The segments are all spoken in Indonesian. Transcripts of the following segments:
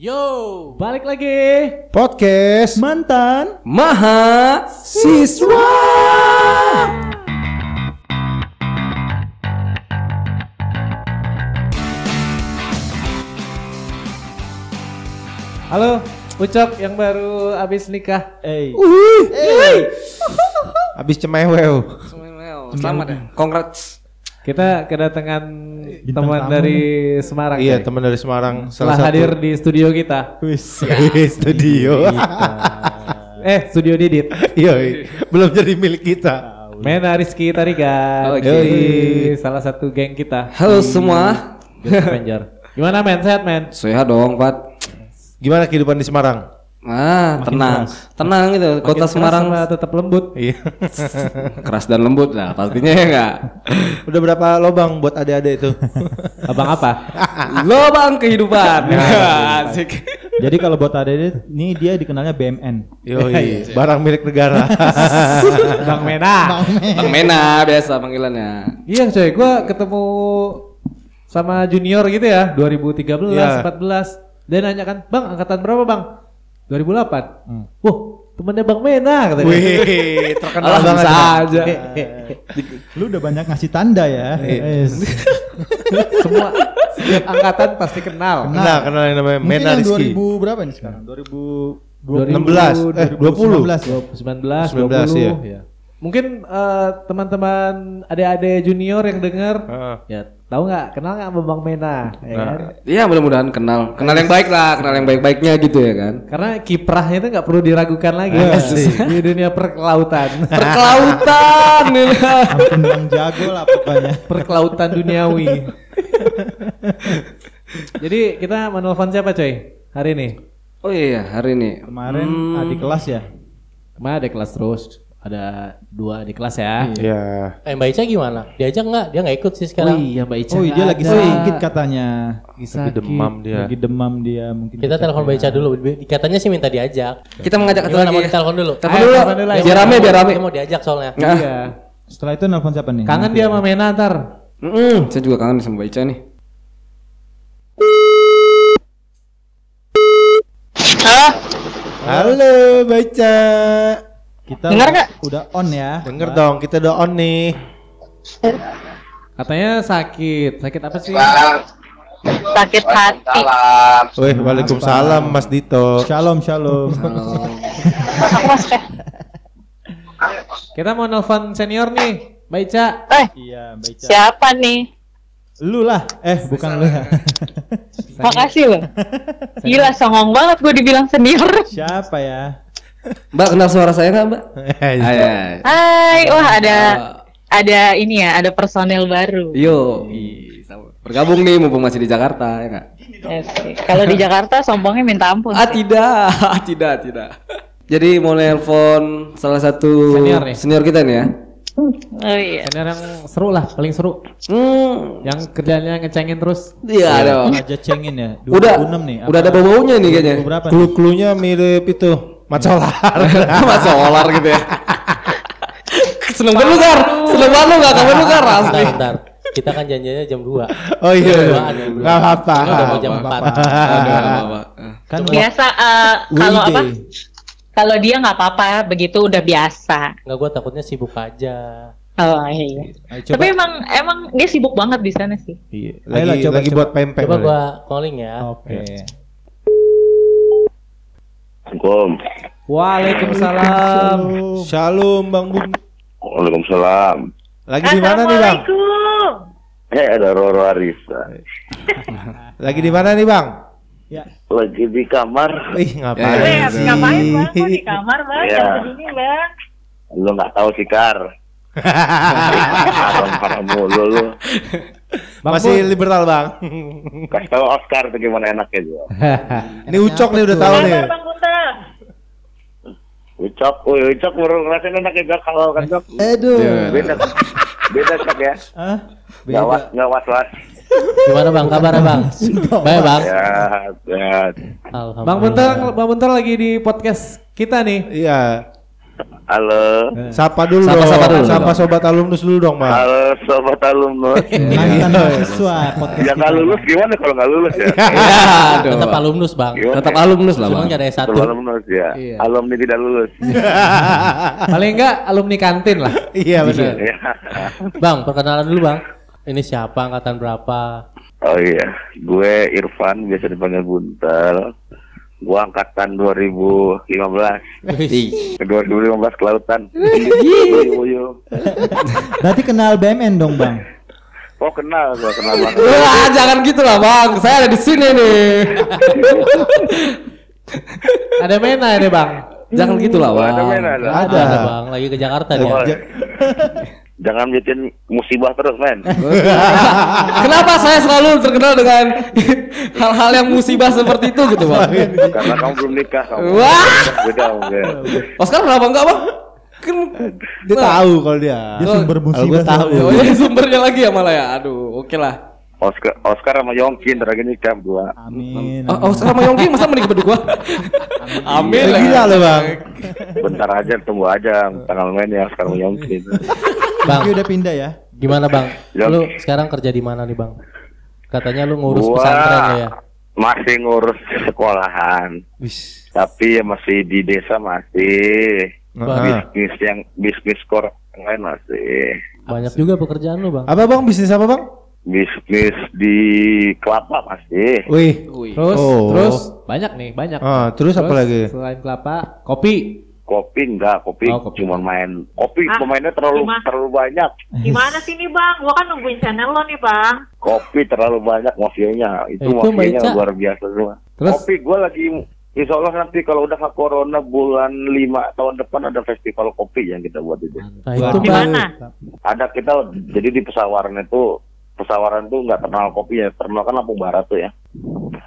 Yo, Balik lagi. Podcast Mantan. Maha Siswa. Halo, Ucok yang baru habis nikah. Eh, Habis cemewew. Selamat ya, congrats. Kita kedatangan Bintang teman tamu dari Semarang. Iya, teman dari Semarang. Setelah hadir di studio kita. wis. studio. Eh, studio Didit. Iya, belum jadi milik kita. Mena Rizky Tarigan. Oke. Yoi, Salah satu geng kita. Halo semua. Avenger. Gimana men? Sehat men? Sehat dong, Pat. Gimana kehidupan di Semarang? Ah, tenang. Tenang gitu. Kota Makin keras Semarang tetap lembut. Iya. keras dan lembut lah pastinya ya enggak. Udah berapa lobang buat adik-adik itu? Abang apa? Lobang kehidupan. Asik. Jadi kalau buat ada ini dia dikenalnya BMN. Yoi, barang milik negara. Bang Mena. Bang Mena biasa panggilannya. Iya coy, gua ketemu sama junior gitu ya, 2013, Iya. 14. Dia nanya kan, "Bang, angkatan berapa, Bang?" 2008. Hmm. Wah, temennya Bang Mena katanya. Wih, terkenal Alah, banget. Bang. aja. Lu udah banyak ngasih tanda ya. Wis. Semua setiap angkatan pasti kenal. Kenal, kenal yang namanya Mungkin Mena yang Rizky. 2000 berapa nih sekarang? 2000 16, eh 20. 19, 19, 20. iya. ya. Mungkin eh, teman-teman adik-adik junior yang dengar Heeh. ya tahu nggak kenal nggak sama Bang Mena ya Nah. kan? Iya mudah-mudahan kenal. Kenal yang baik lah, kenal yang baik-baiknya gitu ya kan. Karena kiprahnya itu nggak perlu diragukan lagi di dunia perkelautan. Perkelautan. Ampun Bang Jago lah pokoknya. perkelautan duniawi. Jadi kita menelpon siapa coy hari ini? oh iya, hari ini. Kemarin Hmm. adik kelas ya. Kemarin ada kelas terus, ada dua di kelas ya. Iya. Eh Mbak Ica gimana? Diajak nggak? Dia nggak ikut sih Oh sekarang. iya Mbak Ica. Oh iya dia lagi ada. sakit katanya. Lagi Lagi sakit. demam dia. Lagi demam dia mungkin. Kita telepon Mbak Ica dulu. Katanya sih minta diajak. Kita mengajak Gimana lagi. mau? Telepon dulu. telepon dulu. Biar rame, biar rame. Dia mau diajak soalnya. Iya. Setelah itu nelpon siapa nih? Kangen dia sama Mena ntar. Mm-mm, saya juga kangen sama Mbak Ica nih. Halo, baca. Kita Dengar udah- nggak? Udah on ya. Denger dong, kita udah on nih. Katanya sakit. Sakit apa sih? sakit hati. Wih, waalaikumsalam Mas Dito. Shalom shalom. Kita mau nelpon senior nih, Mbak Ica. Eh, iya, baca. siapa nih? Lu lah. Eh, bukan lu ya. Makasih loh. Gila, songong banget gue dibilang senior. Siapa ya? Mbak kenal suara saya nggak Mbak? Iya. Ayo. Hai, wah ada ada ini ya, ada personel baru. Yo, bergabung nih mumpung masih di Jakarta ya nggak? Oke. Kalau di Jakarta sombongnya minta ampun. Ah tidak, tidak, tidak. Jadi mau nelpon salah satu Senior nih. senior kita nih ya. Oh iya. Senior yang seru lah, paling seru. Hmm, Yang kerjanya ngecengin terus. iya dong. Aja cengin ya. Udah, 26 nih. udah ada bau-baunya nih kayaknya. Berapa? nih? Clue-cluenya mirip itu, Mat Solar. Mas solar gitu ya. Seneng banget lu Gar, seneng banget lu gak kamu lu Gar asli. Bentar. Kita kan janjinya jam 2. Oh iya, Duaan ya, nggak apa-apa. Udah mau jam Nggak 4. apa-apa. Kan Biasa eh, kalau apa? Kalau dia nggak apa-apa, begitu udah biasa. Enggak gua takutnya sibuk aja. Oh iya. Ayo, Tapi emang emang dia sibuk banget di sana sih. Iya, lagi coba, lagi coba. buat pempek. Coba gua calling ya. Oke. Assalamualaikum. Waalaikumsalam. Shalom Bang Bung. Waalaikumsalam. Lagi di mana nih Bang? Eh ada Roro Arisa. Lagi di mana nih Bang? Ya. Lagi di kamar. Ih, ngapain Eh, sih? ngapain bang? Kok di kamar bang? Jam segini bang? Lu nggak tahu sih Kar. Haram mulu lu. Bang Masih Bun. liberal Bang. Kasih tahu Oscar tuh gimana enaknya juga. Ini Ucok nih udah tahu nih. Bang? Ucok, woi Ucok baru ngerasain enaknya gak kalau kan Cok. Aduh. Beda, beda Cok ya. Hah? Was, nggak was. Gimana Bang? Kabarnya Bang? Baik Bang. Ya, ya. Alhamdulillah. Bang Bentar, Bang Bentar lagi di podcast kita nih. Iya. Halo. Sapa dulu Sapa- dong. sapa dulu Sapa sobat alumnus dulu dong, Bang. Halo sobat alumnus. Mantan mahasiswa podcast Ya nggak lulus gimana kalau nggak lulus ya? Ya, aduh. Tetap alumnus bang. Gimana Tetap alumnus lah, Cuma Bang. nggak ada S1. Tetap alumnus ya. Iya. Alumni tidak lulus. Paling enggak alumni kantin lah. Iya benar. Ya. Bang, perkenalan dulu bang. Ini siapa, angkatan berapa? Oh iya, gue Irfan biasa dipanggil Buntel. Gue angkatan 2015. Wih, 2015 kelautan. Berarti kenal BMN dong bang. Oh kenal, gue kenal banget. Wah, jangan gitu lah, Bang. Saya ada di sini nih. Ada Mena ini bang. Jangan gitu lah, Bang. ada ada. ada. Ada. bang, lagi ke Jakarta dia. Oh, Jangan bikin musibah terus, men. Kenapa saya selalu terkenal dengan hal-hal yang musibah seperti itu gitu, Bang? Karena kamu belum nikah. Kamu. Wah. Beda, mungkin. Oscar kenapa enggak, Bang? Kan Dia tahu kalau dia. Dia sumber musibah. gue tahu. Oh, ini sumbernya lagi ya malah ya. Aduh, oke lah. Oscar, Oscar sama Yongki ntar lagi nikah berdua. Amin. Oh, Oscar sama Yongki masa menikah berdua? Amin. Ya, gila lo, Bang. Bentar aja, tunggu aja tanggal mainnya Oscar sama Yongki. Bang, udah pindah ya. gimana bang? Ya. Lu sekarang kerja di mana nih bang? Katanya lu ngurus Gua pesantren lo ya? masih ngurus sekolahan, Wis. tapi ya masih di desa masih Nah. bisnis yang bisnis core yang lain masih Banyak juga pekerjaan lu bang. Apa Bang? Bisnis apa, Bang? bisnis di kelapa masih. Wih. Terus, Oh. terus banyak nih, banyak. Ah, terus apa lagi? Selain kelapa, kopi. Kopi enggak, kopi, Oh, kopi. cuma main kopi Ah, pemainnya terlalu cuma- terlalu banyak. Gimana sih nih bang? Gua kan nungguin channel lo nih bang. Kopi terlalu banyak mafianya. Itu, itu mafianya Mbak Ica. luar biasa semua. Terus? Kopi gua lagi Insya Allah nanti kalau udah ke corona bulan 5 tahun depan ada festival kopi yang kita buat itu. Nah itu Di mana? Ada kita jadi di pesawaran itu pesawaran tuh nggak terkenal kopi ya. Terkenal kan Lampung Barat tuh ya.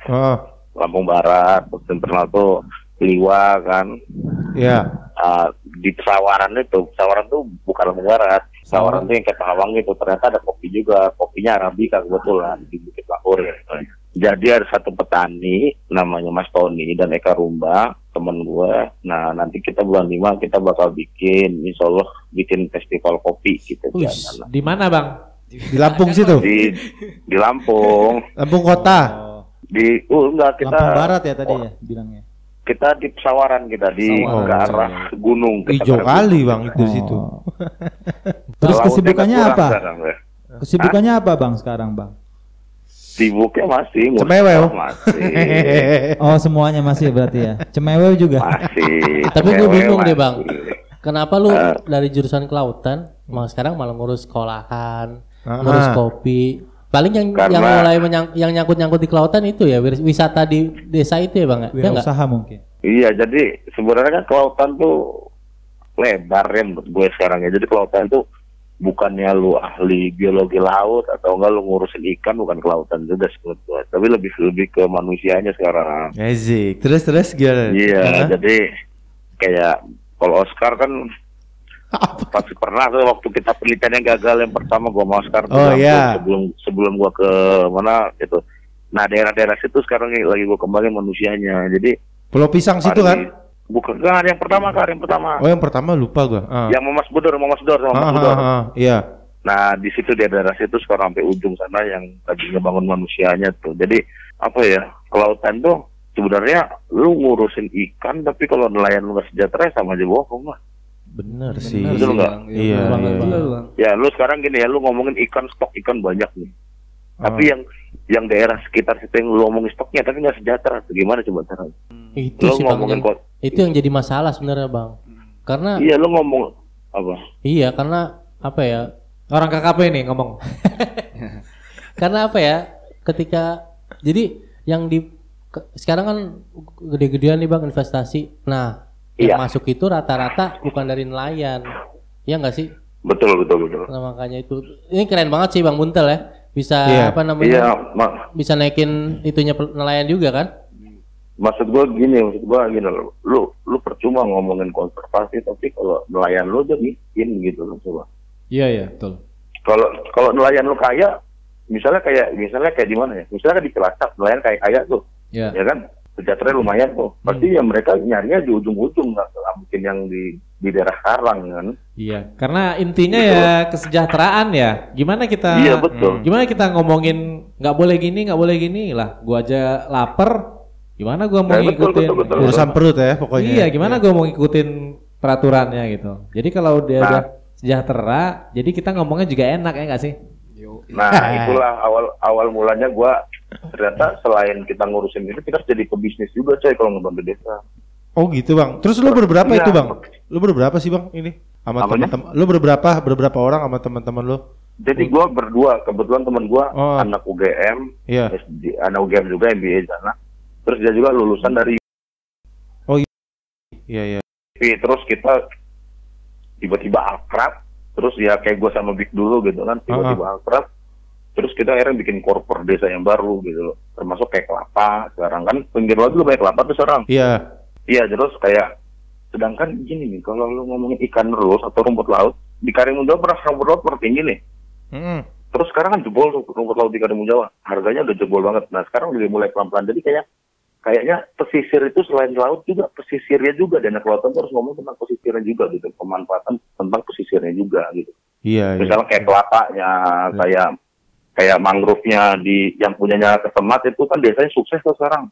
Oh, Lampung Barat, terus terkenal tuh Liwa kan. ya. Ah, di pesawaran itu, pesawaran tuh bukan Lampung Barat. Pesawaran tuh yang kayak Tawang gitu. Ternyata ada kopi juga. Kopinya Arabica kebetulan di Bukit Lahur ya. Jadi ada satu petani namanya Mas Tony dan Eka Rumba temen gue. Nah nanti kita bulan 5 kita bakal bikin, insya Allah bikin festival kopi gitu. Di mana bang? Di Lampung situ. di di Lampung Lampung kota. Oh, di uh enggak kita Lampung Barat ya tadi ya bilangnya. Kita di pesawaran kita di Pesawaran. ke arah gunung kita Hijau kali. Bang itu di situ. Oh. Terus kesibukannya apa? sekarang, ya. Kesibukannya apa bang sekarang bang? Sibuknya masih Cemewew. sekolah masih Oh semuanya masih berarti ya. Cemewe juga. masih Tapi gue bingung deh masih. bang. Kenapa lu Eh. dari jurusan kelautan, malah sekarang malah ngurus sekolahan, Ah. ngurus kopi. Paling yang Karena- yang mulai menyang- yang nyangkut-nyangkut di kelautan itu ya wis- wisata di desa itu ya bang? Ya enggak? Wirausaha mungkin. Iya, jadi sebenarnya kan kelautan tuh lebar ya menurut gue sekarang ya. Jadi kelautan tuh bukannya lu ahli biologi laut atau enggak lu ngurusin ikan bukan kelautan juga menurut gue. Tapi lebih lebih ke manusianya sekarang. Ezik. Terus terus gimana? Iya, Hah? jadi kayak kalau Oscar kan pasti pernah tuh waktu kita penelitian yang gagal yang pertama gua tuh Oh, iya. sebelum sebelum gua ke mana gitu. Nah daerah-daerah situ sekarang lagi gua kembangin manusianya. Jadi Pulau Pisang situ hari- kan? Bukan kan yang pertama kan yang pertama. Oh yang pertama lupa gua. Ah. Yang mau Mas Budor, mau Mas Dor sama Ah, Mas ah, Budor. ah, Iya. Nah di situ di daerah situ sekarang sampai ujung sana yang lagi ngebangun manusianya tuh. Jadi apa ya kelautan tuh sebenarnya lu ngurusin ikan tapi kalau nelayan lu nggak sejahtera sama aja bohong lah. Bener sih. sih. Betul nggak? Iya, bener banget, iya. bener, Bang. Ya lu sekarang gini ya lu ngomongin ikan stok ikan banyak nih. Ah. Tapi yang yang daerah sekitar situ yang lu ngomongin stoknya tapi nggak sejahtera. Gimana coba caranya? Itu Lu sih bang. ngomongin yang- kok. itu yang jadi masalah sebenarnya bang. Karena Iya lu ngomong apa? iya karena apa ya? Orang KKP nih ngomong. Karena apa ya? Ketika jadi yang di ke- sekarang kan gede-gedean nih bang investasi. Nah yang Iya. masuk itu rata-rata bukan dari nelayan. Ya enggak sih? Betul betul betul. Nah, makanya itu ini keren banget sih bang Buntel ya. Bisa Iya. apa namanya? Iya, ma- Bisa naikin itunya nelayan juga kan? maksud gua gini, maksud gua gini loh. Lu lu percuma ngomongin konservasi tapi kalau nelayan lu aja miskin gitu loh coba. Iya iya betul. Kalau kalau nelayan lu kaya, misalnya kayak misalnya kayak di mana ya? Misalnya di Cilacap nelayan kayak kaya tuh, Iya. ya kan? Sejahtera lumayan kok. Pasti ya mereka nyarinya di ujung-ujung nggak nggak mungkin yang di di daerah Karang kan. Iya, karena intinya ya kesejahteraan ya. Gimana kita Iya betul. Gimana kita ngomongin nggak boleh gini, nggak boleh gini lah. Gua aja lapar. Gimana gua mau Ya, betul, ngikutin? betul, betul. Urusan perut ya pokoknya. Iya, gimana gua mau ngikutin peraturannya gitu. Jadi kalau dia Nah. udah sejahtera, jadi kita ngomongnya juga enak ya nggak sih? Nah itulah awal awal mulanya gua ternyata selain kita ngurusin ini kita harus jadi pebisnis juga coy kalau ngebantu desa. Oh gitu bang. Terus lu berberapa Iya. itu bang? Lu berberapa sih bang ini? Sama teman-teman. Lu berberapa? Berberapa orang sama teman-teman lu? Jadi gua berdua kebetulan teman gua Oh. anak UGM, Iya. SD, anak UGM juga MBA di sana. Terus dia juga lulusan dari Iya iya. UP. Terus kita tiba-tiba akrab. Terus ya kayak gua sama Big dulu gitu kan, tiba-tiba akrab. Terus kita akhirnya bikin korper desa yang baru gitu loh. Termasuk kayak kelapa sekarang kan pinggir laut juga banyak kelapa tuh sekarang. Iya. Iya terus kayak sedangkan gini nih kalau lu ngomongin ikan terus atau rumput laut di Karimun Jawa pernah rumput laut pernah tinggi nih. Mm-mm. Terus sekarang kan jebol tuh rumput laut di Karimun Jawa. Harganya udah jebol banget. Nah sekarang udah mulai pelan-pelan. Jadi kayak kayaknya pesisir itu selain laut juga pesisirnya juga dan kelautan tuh harus ngomong tentang pesisirnya juga gitu. Pemanfaatan tentang pesisirnya juga gitu. Iya. iya. Misalnya kayak kelapanya, kayak kayak mangrove-nya di yang punyanya ketemat itu kan biasanya sukses tuh sekarang.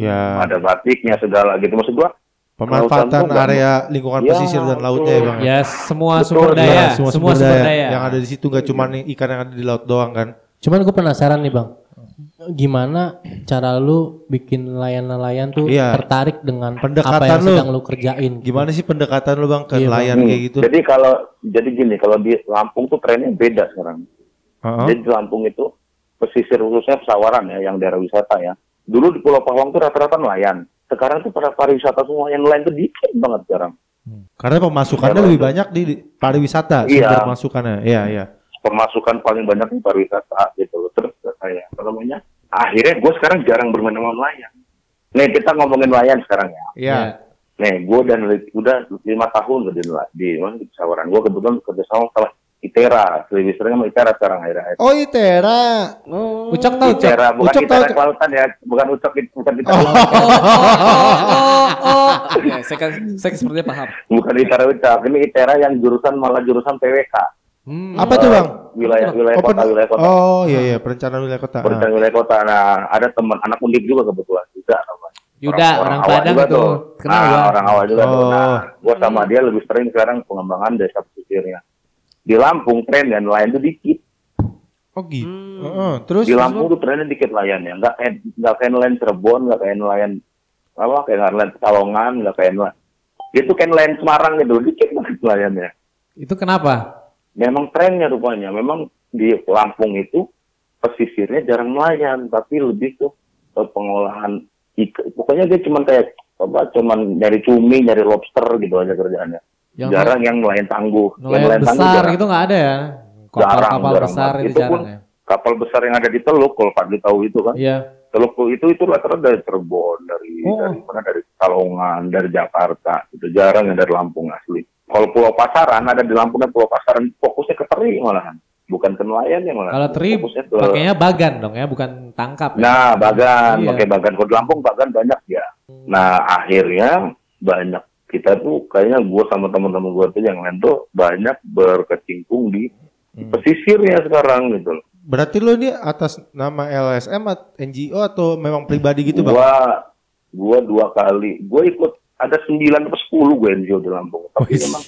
Ya. Ada batiknya segala gitu. Maksud gua Pemanfaatan area lingkungan Ya, pesisir dan lautnya ya bang. Ya, semua Betul, sumber iya, daya, semua, semua sumber daya. yang ada di situ nggak cuma ikan yang ada di laut doang kan? Cuman gue penasaran nih bang, gimana cara lu bikin nelayan-nelayan tuh Iya. tertarik dengan Pendekatan apa yang lu. sedang lu kerjain? Gimana sih pendekatan lu bang ke Iya, Bang. nelayan Hmm, kayak gitu? Jadi kalau jadi gini, kalau di Lampung tuh trennya beda sekarang. Heeh. Jadi di Lampung itu pesisir khususnya pesawaran ya, yang daerah wisata ya. Dulu di Pulau Pawang tuh rata-rata nelayan. Sekarang tuh para pariwisata semua yang nelayan tuh dikit banget sekarang. Karena pemasukannya lebih banyak di pariwisata Iya. sumber pemasukannya. Iya iya. Pemasukan paling banyak di pariwisata gitu. loh. Terus kayak apa namanya? Akhirnya gue sekarang jarang bermain sama nelayan. Nih kita ngomongin nelayan sekarang ya. Iya. Nih gue dan udah lima tahun di di, mana, di pesawaran. Gue kebetulan kerja sama sama Itera, lebih sering sama Itera sekarang akhirnya. Oh Itera. Ucok tau, Ucok. Itera, bukan Ucok Itera kelautan ya, bukan Ucok, bukan Itera, Ya, saya kan saya sepertinya paham. bukan Itera Ucok. Ini Itera yang jurusan malah jurusan PWK. Hmm. Apa tuh bang? Wilayah wilayah Oh, kota, wilayah kota. oh iya iya perencanaan wilayah kota. Perencanaan wilayah kota. Nah, ada teman anak undip juga kebetulan juga. Yuda, orang, awal Padang juga tuh. Kenal nah, gua. orang awal juga tuh. Oh. Nah, gua sama dia lebih sering sekarang pengembangan desa pesisirnya. Di Lampung tren dan nelayan itu dikit. Oh gitu. Heeh, Terus di terus, Lampung tuh trennya dikit nelayan ya. Nggak kayak nggak kayak nelayan Cirebon, nggak kayak nelayan apa kayak nelayan Pekalongan, nggak kayak nelayan. Itu kayak nelayan Semarang gitu, dikit banget nelayannya. Itu kenapa? Memang trennya rupanya, memang di Lampung itu pesisirnya jarang nelayan, tapi lebih ke ke pengolahan ikan. Pokoknya dia cuman kayak apa, cuman nyari cumi, nyari lobster gitu aja kerjaannya. Yang jarang yang nelayan tangguh. Yang nelayan tangguh besar jarang. gitu nggak ada ya? Jarang, Kapal-kapal jarang besar itu, Itu jarang pun- ya? Kapal besar yang ada di Teluk, kalau Pak tahu itu kan. Iya. Teluk itu itu rata-rata dari Cirebon, dari Oh. dari mana dari Kalongan, dari Jakarta. Itu jarang yang dari Lampung asli. Kalau Pulau Pasaran ada di Lampung dan Pulau Pasaran fokusnya ke teri malahan, bukan ke nelayan ya malahan. Kalau teri ke- pakainya bagan dong ya, bukan tangkap ya. Nah, bagan, Iya. pakai bagan. Kalau di Lampung bagan banyak ya. Nah, akhirnya banyak kita tuh kayaknya gue sama teman-teman gue tuh yang lain tuh banyak berkecimpung di Hmm. pesisirnya sekarang gitu loh. berarti lo ini atas nama LSM atau NGO atau memang pribadi gitu bang? Gua gua dua kali, gua ikut ada sembilan atau sepuluh gue NGO di Lampung. Tapi memang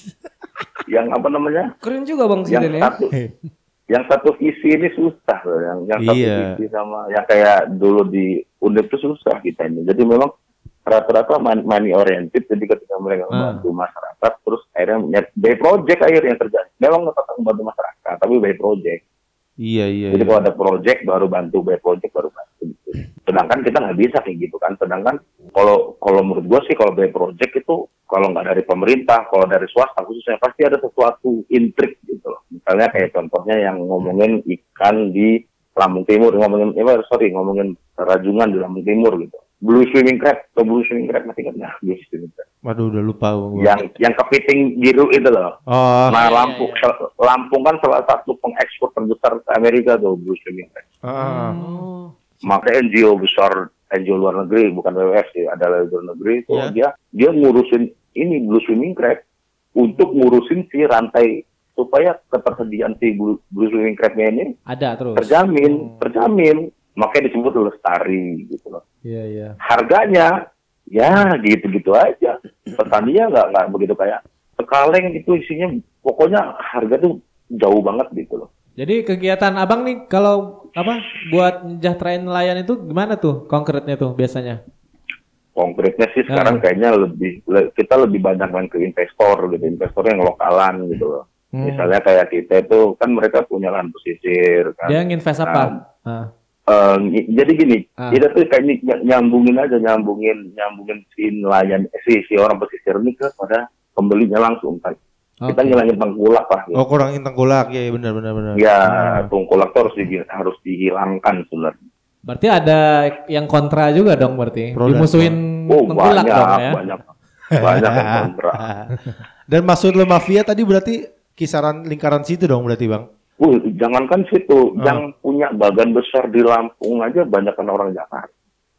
yang apa namanya? Keren juga Bang Yang Siden ya. satu yang satu visi ini susah loh. Yang yang satu Iya. visi sama yang kayak dulu di Undip itu susah kita ini. Jadi memang rata-rata mon- money oriented jadi ketika mereka Hmm. membantu masyarakat terus akhirnya by project akhirnya kerja memang tetap membantu masyarakat tapi by project Iya iya. jadi iya. kalau ada project baru bantu, by project baru bantu. Gitu. Sedangkan kita nggak bisa kayak gitu kan. Sedangkan kalau kalau menurut gue sih kalau by project itu kalau nggak dari pemerintah, kalau dari swasta khususnya pasti ada sesuatu intrik gitu loh. Misalnya kayak contohnya yang ngomongin ikan di Lampung Timur, ngomongin, eh, sorry, ngomongin rajungan di Lampung Timur gitu. Blue swimming crab, atau blue swimming crab masih ingat nggak? Blue swimming crab. Waduh udah lupa gua. Yang yang kepiting biru itu loh. Oh. Nah, Lampung, Lampung kan salah satu pengekspor terbesar ke Amerika tuh blue swimming crab. ah. Makanya NGO besar NGO luar negeri, bukan WWF sih, ada luar negeri itu Ya. dia dia ngurusin ini blue swimming crab untuk ngurusin si rantai supaya ketersediaan si blue, blue swimming crabnya ini Ada terus. terjamin, terjamin. Makanya disebut lestari gitu loh. Iya iya. Harganya ya gitu-gitu aja. Petaninya nggak nggak begitu kayak sekaleng itu isinya pokoknya harga tuh jauh banget gitu loh. Jadi kegiatan abang nih kalau apa buat nyejahterain nelayan itu gimana tuh konkretnya tuh biasanya? Konkretnya sih Ah. sekarang kayaknya lebih le- kita lebih banyak main ke investor gitu, investor yang lokalan gitu loh. Hmm. Misalnya kayak kita itu kan mereka punya lahan pesisir kan. Dia nginvest apa? Ah. Eh, ny- jadi gini, Ah. kita tuh kayak ny- ny- nyambungin aja, nyambungin, nyambungin si nelayan, eh, si, si orang pesisir ini ke pada pembelinya langsung kan. Kita Oke. ngilangin tengkulak lah. Gitu. Oh kurangin tengkulak ya benar benar benar. Ya, Ah. tengkulak tuh harus, di- harus dihilangkan sebenarnya. Berarti ada yang kontra juga dong berarti. Pro Dimusuhin Oh tengkulak banyak, dong ya. banyak, banyak yang kontra. Dan maksud lo mafia tadi berarti kisaran lingkaran situ dong berarti bang? Uh, jangankan situ, Ah. yang punya bagan besar di Lampung aja banyak orang Jakarta.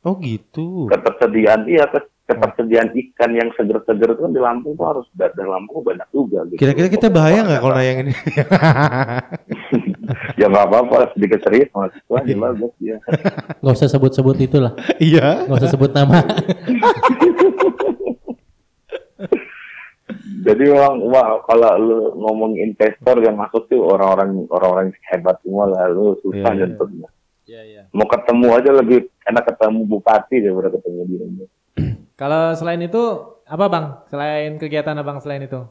Oh gitu. Ketersediaan iya, ke- ketersediaan ikan yang seger-seger itu kan di Lampung tuh harus dari Lampung banyak juga. Gitu. Kira-kira kita bahaya nggak kalau nayang ini? ya nggak apa-apa, sedikit serius mahasiswa aja bagus ya. Nggak usah sebut-sebut itulah. Iya. Nggak usah sebut nama. Jadi memang wah kalau lu ngomong investor yang masuk tuh orang-orang orang-orang hebat semua lah, lu susah Iya, iya. nyentuhnya. Iya iya. Mau ketemu aja lebih enak ketemu bupati daripada ketemu dia. Kalau selain itu apa bang? Selain kegiatan abang selain itu?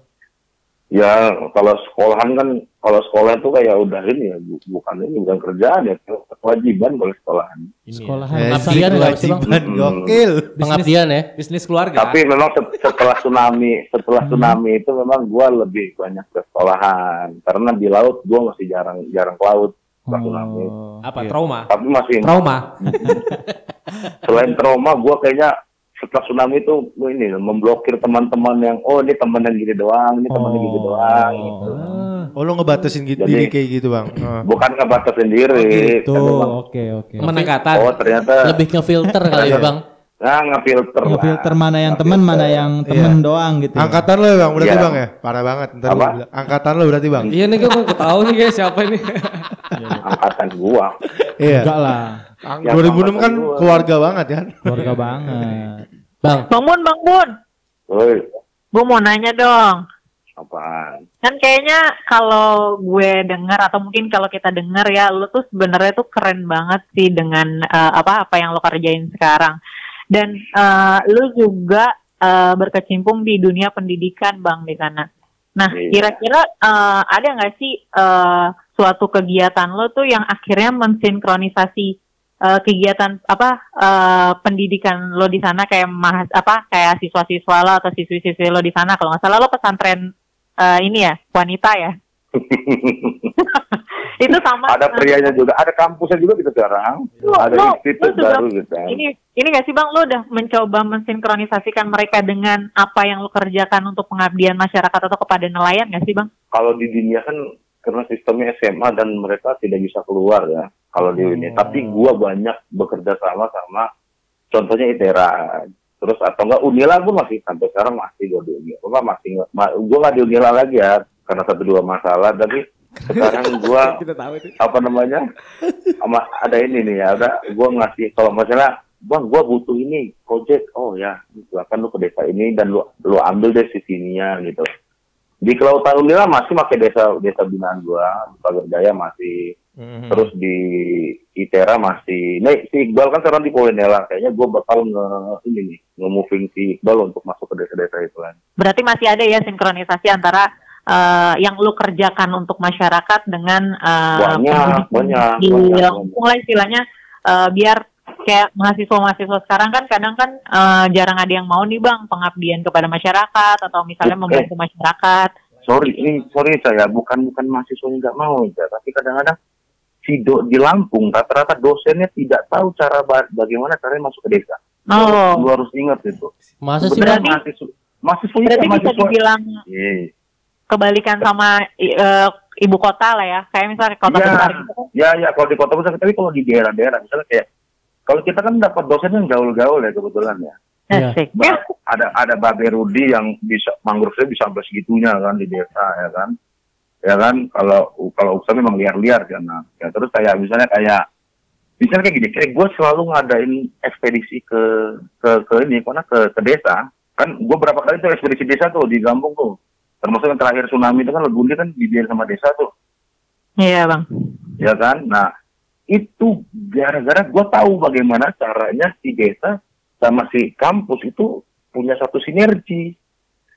Ya kalau sekolahan kan kalau sekolah itu kayak udah ini ya bu- bukan ini bukan kerjaan ya kewajiban kalau sekolahan. Ini Sekolahan Eh, pengabdian kewajiban, Hmm. Gokil. Pengabdian ya. Bisnis keluarga. Tapi memang se- setelah tsunami setelah tsunami itu memang gua lebih banyak ke sekolahan karena di laut gua masih jarang jarang ke laut setelah tsunami. Oh, apa iya. trauma? Tapi masih Trauma. selain trauma gua kayaknya setelah tsunami itu ini memblokir teman-teman yang oh ini teman yang gini doang, ini teman yang gini doang gitu. Ah, Oh lo ngebatasin gitu, Jadi- diri kayak gitu bang? Ah. Bukan ngebatas sendiri. gitu. kan Oke oke. Temen Menangkatan. oh ternyata Lebih ngefilter kali ya bang. Nah, ngefilter lah. Ngefilter mana yang teman, mana yang temen doang gitu. ya. Angkatan lo ya bang, berarti Iya. bang ya? Parah banget. Ntar Apa? bilang. Angkatan lo berarti bang? Iya nih gue mau tahu nih guys siapa ini. angkatan gua. Iya. Enggak lah, Yang 2006 kan gua. keluarga banget kan? keluarga banget. Bang, Bang Bun, Bang Bun. Woi, Gue mau nanya dong. apaan? Kan kayaknya kalau gue dengar atau mungkin kalau kita dengar ya, lu tuh sebenarnya tuh keren banget sih dengan eh, apa apa yang lo kerjain sekarang. Dan eh, lu juga eh, berkecimpung di dunia pendidikan, Bang, di sana. Nah, Iya. kira-kira eh, ada nggak sih eh, suatu kegiatan lo tuh yang akhirnya mensinkronisasi eh, kegiatan apa eh, pendidikan lo di sana kayak mahas apa kayak siswa-siswa lo atau siswi-siswi lo di sana kalau nggak salah lo pesantren eh, ini ya wanita ya itu sama ada prianya juga, ada kampusnya juga gitu sekarang. Lu- ada lu- institut juga- baru gitu. ini ini gak sih bang lo udah mencoba mensinkronisasikan mereka dengan apa yang lo kerjakan untuk pengabdian masyarakat atau kepada nelayan gak sih bang? Kalau di dunia kan karena sistemnya SMA dan mereka tidak bisa keluar ya. Kalau di Hmm. ini, tapi gua banyak bekerja sama sama contohnya ITERA. Terus atau enggak Unila pun masih sampai sekarang masih gua di Unila. Gua masih ma- gua nggak di Unila lagi ya karena satu dua masalah. Tapi sekarang gua apa namanya sama ada ini nih ya ada gua ngasih kalau masalah bang gua butuh ini project oh ya silakan lu ke desa ini dan lu lu ambil deh sisinya gitu di kelautan Unila masih pakai desa desa binaan gua di Pagar Jaya masih. Mhm. terus di Itera masih. Nih si Iqbal kan sekarang di Polinela kayaknya gua bakal nge ini nih nge-moving si Iqbal untuk masuk ke desa-desa itu kan Berarti masih ada ya sinkronisasi antara eh, yang lo kerjakan untuk masyarakat dengan eh, Banyak, banyak, di banyak, lah istilahnya eh, biar kayak mahasiswa-mahasiswa sekarang kan kadang kan eh, jarang ada yang mau nih bang pengabdian kepada masyarakat atau misalnya Eh. membantu masyarakat. sorry ini sorry saya bukan bukan mahasiswanya nggak mau ya tapi kadang-kadang si do, di Lampung rata-rata dosennya tidak tahu cara ba- bagaimana caranya masuk ke desa. Oh, Lu harus ingat itu. masa sih bang? mahasiswa mahasiswanya berarti kan bisa mahasiswa. dibilang Iya. kebalikan sama i- eh, ibu kota lah ya. Kayak misalnya kota Iya. besar gitu. Ya ya kalau di kota besar tapi kalau di daerah-daerah misalnya kayak Kalau kita kan dapat dosen yang gaul-gaul ya kebetulan ya. Iya. Asik. Ba- ada ada Babe Rudi yang bisa mangrove saya bisa sampai segitunya kan di desa ya kan. Ya kan kalau kalau usaha memang liar-liar kan. Nah, ya terus kayak misalnya kayak misalnya kayak gini, kayak gue selalu ngadain ekspedisi ke ke ke ini karena ke ke desa. Kan gue berapa kali tuh ekspedisi desa tuh di Lampung tuh. Termasuk yang terakhir tsunami itu kan Legundi kan dibiayain sama desa tuh Iya bang. ya kan? Nah, itu gara-gara gue tahu bagaimana caranya si desa sama si kampus itu punya satu sinergi.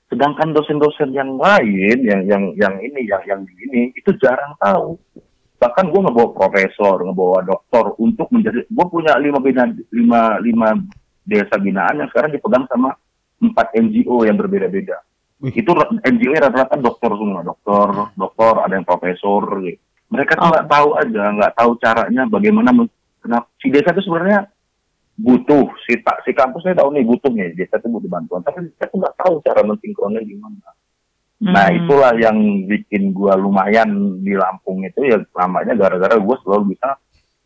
Sedangkan dosen-dosen yang lain, yang yang yang ini, yang yang ini itu jarang tahu. Bahkan gue ngebawa profesor, ngebawa doktor untuk menjadi, gue punya lima bina, lima lima desa binaan yang sekarang dipegang sama empat NGO yang berbeda-beda. Itu NGO rata-rata dokter semua, dokter, dokter, ada yang profesor. Gitu. Mereka tuh Oh. nggak tahu aja, nggak tahu caranya bagaimana kenapa si desa itu sebenarnya butuh si tak si kampusnya tahu nih butuh nih desa itu butuh bantuan, tapi mereka tuh nggak tahu cara mensinkronnya gimana. Nah Hmm. itulah yang bikin gua lumayan di Lampung itu ya lamanya gara-gara gua selalu bisa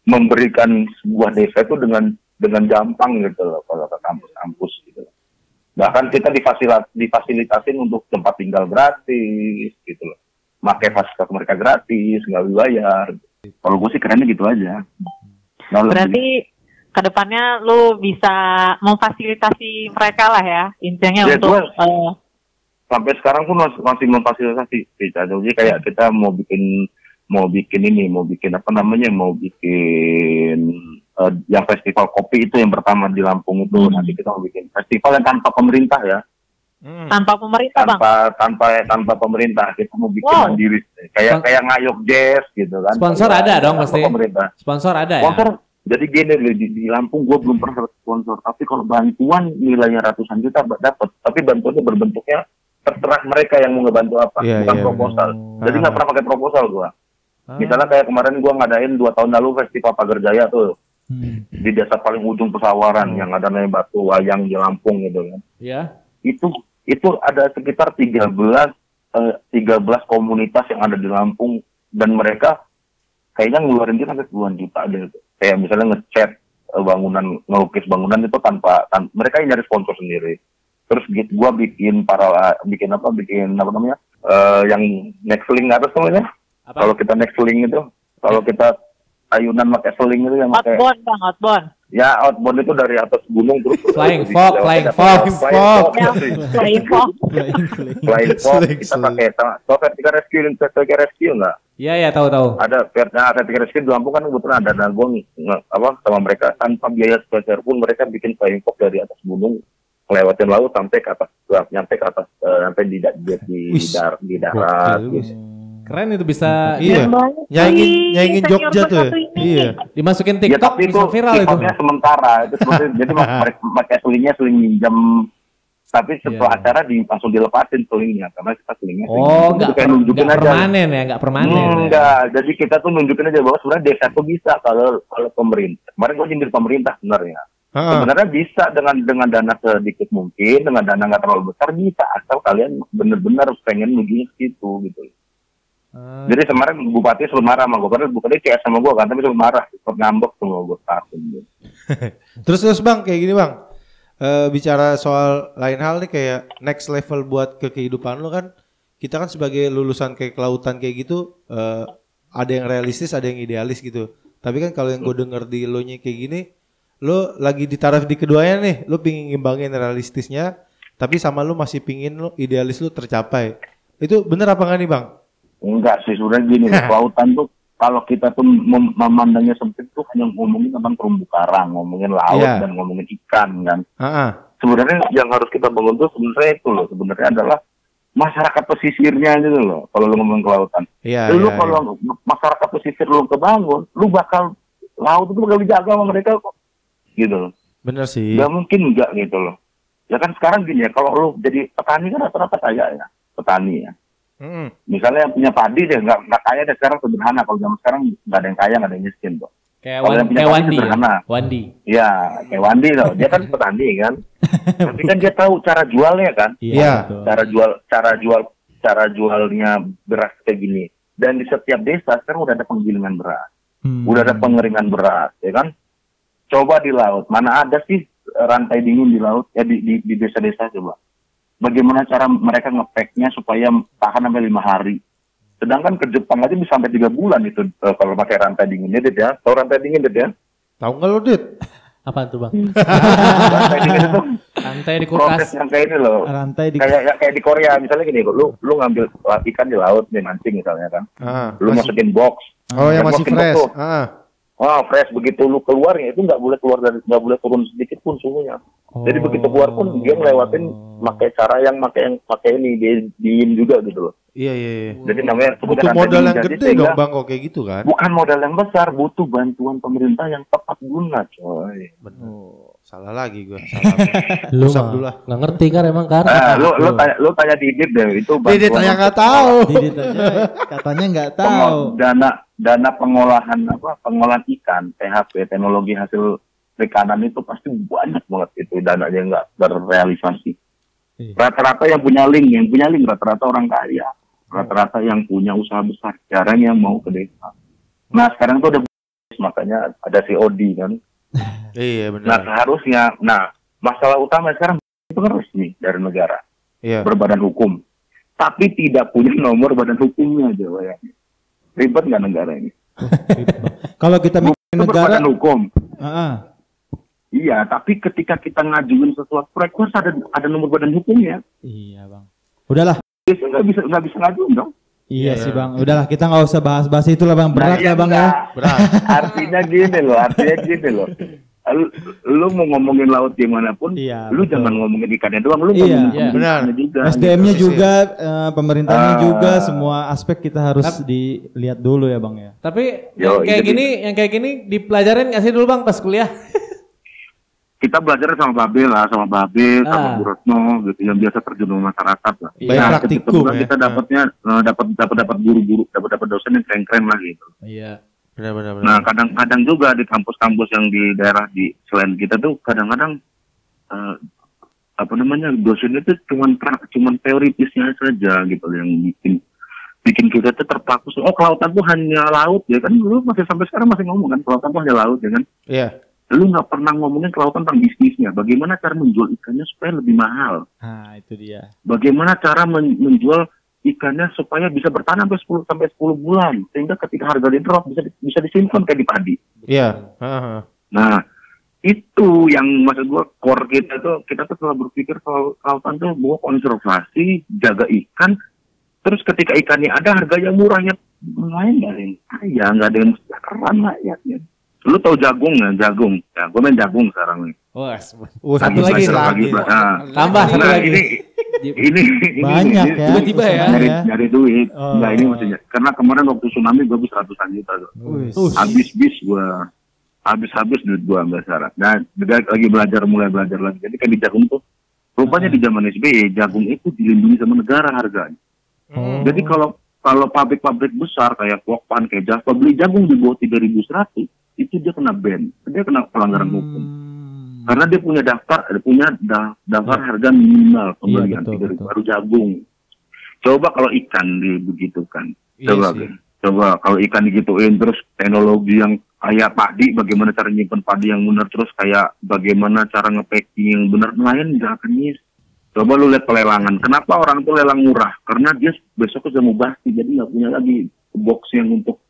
memberikan sebuah desa itu dengan dengan gampang gitu loh kalau ke kampus-kampus gitu. loh. Bahkan kita difasilat, difasilitasin untuk tempat tinggal gratis gitu loh. Pakai fasilitas mereka gratis, nggak dibayar. Kalau gue sih kerennya gitu aja. Nah, Berarti ke depannya lu bisa memfasilitasi mereka lah ya intinya Ya, untuk eh, sampai sekarang pun masih, masih memfasilitasi. Jadi kayak kita mau bikin mau bikin ini, mau bikin apa namanya, mau bikin eh, yang festival kopi itu yang pertama di Lampung itu Hmm. nanti kita mau bikin festival yang tanpa pemerintah ya, Hmm. tanpa pemerintah bang. tanpa tanpa tanpa pemerintah kita mau bikin Wow. mandiri kayak Spon- kayak ngayok jazz gitu kan. Sponsor ada dong tanpa pasti. Pemerintah. Sponsor ada ya? Sponsor jadi gini loh, di, di Lampung gue belum pernah dapat sponsor, tapi kalau bantuan nilainya ratusan juta dapat, tapi bantuannya berbentuknya terserah mereka yang mau ngebantu apa, Iya, bukan iya. proposal. Oh. Jadi nggak pernah pakai proposal gua. Ah. Misalnya kayak kemarin gua ngadain dua tahun lalu festival Pagar Jaya tuh Hmm. di desa paling ujung Pesawaran yang ada namanya Batu Wayang di Lampung gitu kan. Ya. Itu itu ada sekitar 13 eh, 13 komunitas yang ada di Lampung dan mereka kayaknya ngeluarin dia sampai puluhan juta deh. Kayak misalnya ngecat eh, bangunan ngelukis bangunan itu tanpa tan- mereka yang nyari sponsor sendiri. Terus gitu, gua bikin para bikin apa bikin apa namanya eh, yang next link atas namanya Apa? kalau kita next link itu kalau kita ayunan pakai seling itu yang pakai Outbound bang, outbound. Ya outbound itu dari atas gunung terus Flying fox, flying fox. flying Fox. flying fox. Kita pakai tau vertical rescue vertical rescue nggak Iya ya tahu tahu. ada nah, vertical rescue di Lampung kan kebetulan ada nah gue apa sama mereka tanpa biaya sebesar pun mereka bikin flying fox dari atas gunung ngelewatin laut sampai ke atas nyampe ke atas eh, sampai di di di, dar, di darat gitu. Keren itu bisa Iya. Nyaingin senior Jogja tuh. ya? Iya. dimasukin Ya TikTok itu bisa viral itu. sementara itu seperti- jadi pakai selingnya seling minjem tapi setelah Iya. acara di, langsung dilepasin selingnya karena kita selingnya seling Oh, Itu kayak nunjukin enggak aja permanen ya, enggak permanen. Hmm, ya. enggak, jadi kita tuh nunjukin aja bahwa sebenarnya desa tuh bisa kalau kalau pemerintah. Kemarin gue nyindir pemerintah sebenarnya. Heeh. Sebenarnya bisa dengan dengan dana sedikit mungkin, dengan dana nggak terlalu besar bisa asal kalian benar-benar pengen nujunya ke situ gitu. Ah, Jadi kemarin bupati selalu marah sama gue, karena bupati CS sama gue kan, tapi selalu marah, sempat ngambek sama gue gitu. Terus terus bang kayak gini bang, Eh bicara soal lain hal nih kayak next level buat ke kehidupan lo kan, kita kan sebagai lulusan kayak kelautan kayak gitu, eh ada yang realistis, ada yang idealis gitu. Tapi kan kalau yang gue denger di lo nya kayak gini, lo lagi di taraf di keduanya nih, lo pingin ngimbangin realistisnya, tapi sama lo masih pingin lo idealis lo tercapai. Itu bener apa nggak nih bang? Enggak sih, sebenarnya gini, kelautan tuh kalau kita tuh mem- memandangnya sempit tuh hanya ngomongin tentang terumbu karang, ngomongin laut Iya. dan ngomongin ikan kan. Ah, sebenarnya yang harus kita bangun tuh sebenarnya itu loh sebenarnya adalah masyarakat pesisirnya gitu loh kalau lu ngomong kelautan iya. lu iya, kalau masyarakat pesisir lu kebangun lu bakal laut itu bakal dijaga sama mereka kok gitu loh. Bener sih. nggak mungkin enggak gitu loh ya kan sekarang gini ya kalau lu jadi petani kan rata-rata kaya ya petani ya Mm-mm. misalnya yang punya padi deh nggak nggak kaya deh sekarang sederhana kalau zaman sekarang nggak ada yang kaya nggak ada yang miskin kok Kayak, Kalau Wan, yang punya kayak padi Wandi. ya? sederhana. Wandi. ya kayak Wandi loh dia kan petani kan tapi kan dia tahu cara jualnya kan Iya. betul. cara jual cara jual cara jualnya beras kayak gini dan di setiap desa sekarang udah ada penggilingan beras Hmm. udah ada pengeringan beras ya kan Coba di laut, mana ada sih rantai dingin di laut ya di di, di desa-desa coba. Bagaimana cara mereka ngepacknya supaya tahan sampai lima hari? Sedangkan ke Jepang aja bisa sampai tiga bulan itu eh, kalau pakai rantai dinginnya, Dit ya. Tahu rantai dingin, Dit ya? Tahu nggak lo, Dit? Apa tuh bang? rantai dingin itu Santai di proses kulkas. yang kayak ini loh. Rantai di Kayak kayak di Korea misalnya gini, lu lu ngambil ikan di laut nih mancing misalnya kan. Ah, Lu masih- masukin box. oh yang masih fresh. Ah, Wah, fresh begitu lu keluarnya itu nggak boleh keluar dari nggak boleh turun sedikit pun suhunya. Jadi begitu keluar pun dia ngelewatin pakai cara yang pakai yang pakai ini dia diem juga gitu loh. iya iya. iya. Jadi namanya Butuh modal yang Jadi gede sehingga dong bang kok kayak gitu kan? Bukan modal yang besar, butuh bantuan pemerintah yang tepat guna, coy. Oh, salah lagi gue. Salah. Lu Usap mah dulu lah. nggak ngerti kan emang kan? Eh, lu lu tanya lu tanya Didit deh, itu Didit yang nggak tahu. Didit aja katanya nggak tahu. dana dana pengolahan apa pengolahan ikan THP teknologi hasil perikanan itu pasti banyak banget itu dananya nggak terrealisasi. Iya. Rata-rata yang punya link, yang punya link rata-rata orang kaya, rata-rata yang punya usaha besar, jarang yang mau ke desa. Nah sekarang tuh ada makanya ada COD kan. Iya Nah benar. seharusnya, nah masalah utama sekarang itu kan resmi dari negara Iya. berbadan hukum, tapi tidak punya nomor badan hukumnya aja ya. Ribet nggak negara ini? Kalau kita mikir Itu negara, hukum. Ah. Iya, tapi ketika kita ngajuin sesuatu proyek harus ada ada nomor badan hukumnya. iya bang. Udahlah. Biasanya nggak bisa nggak bisa ngajuin dong. Iya sih bang. Udahlah kita nggak usah bahas-bahas itulah bang. Berat Nah, ya bang ya. enggak. Berat. Artinya gini loh, artinya gini loh. Lu, lu mau ngomongin laut gimana pun, Iya, lu betul. jangan ngomongin ikannya doang, lu Iya. ngomongin Iya. Benar. juga. SDM-nya gitu, juga, eh, pemerintahnya Ah. juga, semua aspek kita harus dilihat dulu ya bang ya. Tapi Yo, yang kayak jadi- gini, yang kayak gini dipelajarin nggak sih dulu bang pas kuliah? Kita belajar sama Babel lah, sama sama Ah. Bu Retno, gitu yang biasa terjun sama masyarakat lah. Banyak Nah, praktikum ya. kita dapatnya eh, dapat dapat dapat guru-guru, dapat dapat dosen yang keren-keren lah gitu. Iya. Benar benar benar. Nah, kadang-kadang juga di kampus-kampus yang di daerah di selain kita tuh kadang-kadang eh, apa namanya dosen itu cuman cuman teoritisnya saja gitu yang bikin bikin kita tuh terpaku oh kelautan tuh hanya laut ya kan lu masih sampai sekarang masih ngomong kan kelautan tuh hanya laut ya kan Iya. lu nggak pernah ngomongin kelautan tentang bisnisnya bagaimana cara menjual ikannya supaya lebih mahal Nah itu dia. bagaimana cara men- menjual ikannya supaya bisa bertahan sampai 10 sampai 10 bulan sehingga ketika harga di drop bisa bisa disimpan kayak di padi Iya. Heeh. Nah, itu yang maksud gua core kita tuh kita tuh selalu berpikir kalau kelautan tuh gua konservasi, jaga ikan. Terus ketika ikannya ada harganya murahnya lain nggak ada yang kaya, nggak ada yang keran rakyatnya. Lu tahu jagung nggak? Jagung. Ya, gua main jagung sekarang nih. Wah, Oh, Satu lagi, belajar lagi. belajar. Nah, tambah satu nah, lagi. Ini, ini, ini Banyak ini- ya. Tiba-tiba ya. Nyari, Ya. nyari duit. Oh. Enggak ini maksudnya. Karena kemarin waktu tsunami gua bisa ratusan juta. habis bis gua habis-habis duit gua ambil syarat. Nah, juga lagi belajar mulai belajar lagi. Jadi kan di jagung tuh rupanya di zaman SBY jagung itu dilindungi sama negara harganya. Oh. Jadi kalau kalau pabrik-pabrik besar kayak Wokpan kayak Java beli jagung di bawah 3100 itu dia kena ban, dia kena pelanggaran hukum. Karena dia punya daftar, dia punya da- daftar harga minimal pembelian betul, tiga ribu betul. baru jagung. Coba kalau ikan dibegitukan. Iya Coba. Ben. coba kalau ikan digituin terus teknologi yang kayak padi, bagaimana cara nyimpen padi yang benar terus kayak bagaimana cara ngepacking yang benar nelayan nggak akan nyis. Coba lu lihat pelelangan. Kenapa orang tuh lelang murah? Karena dia besok sudah mau basti, jadi nggak punya lagi box yang untuk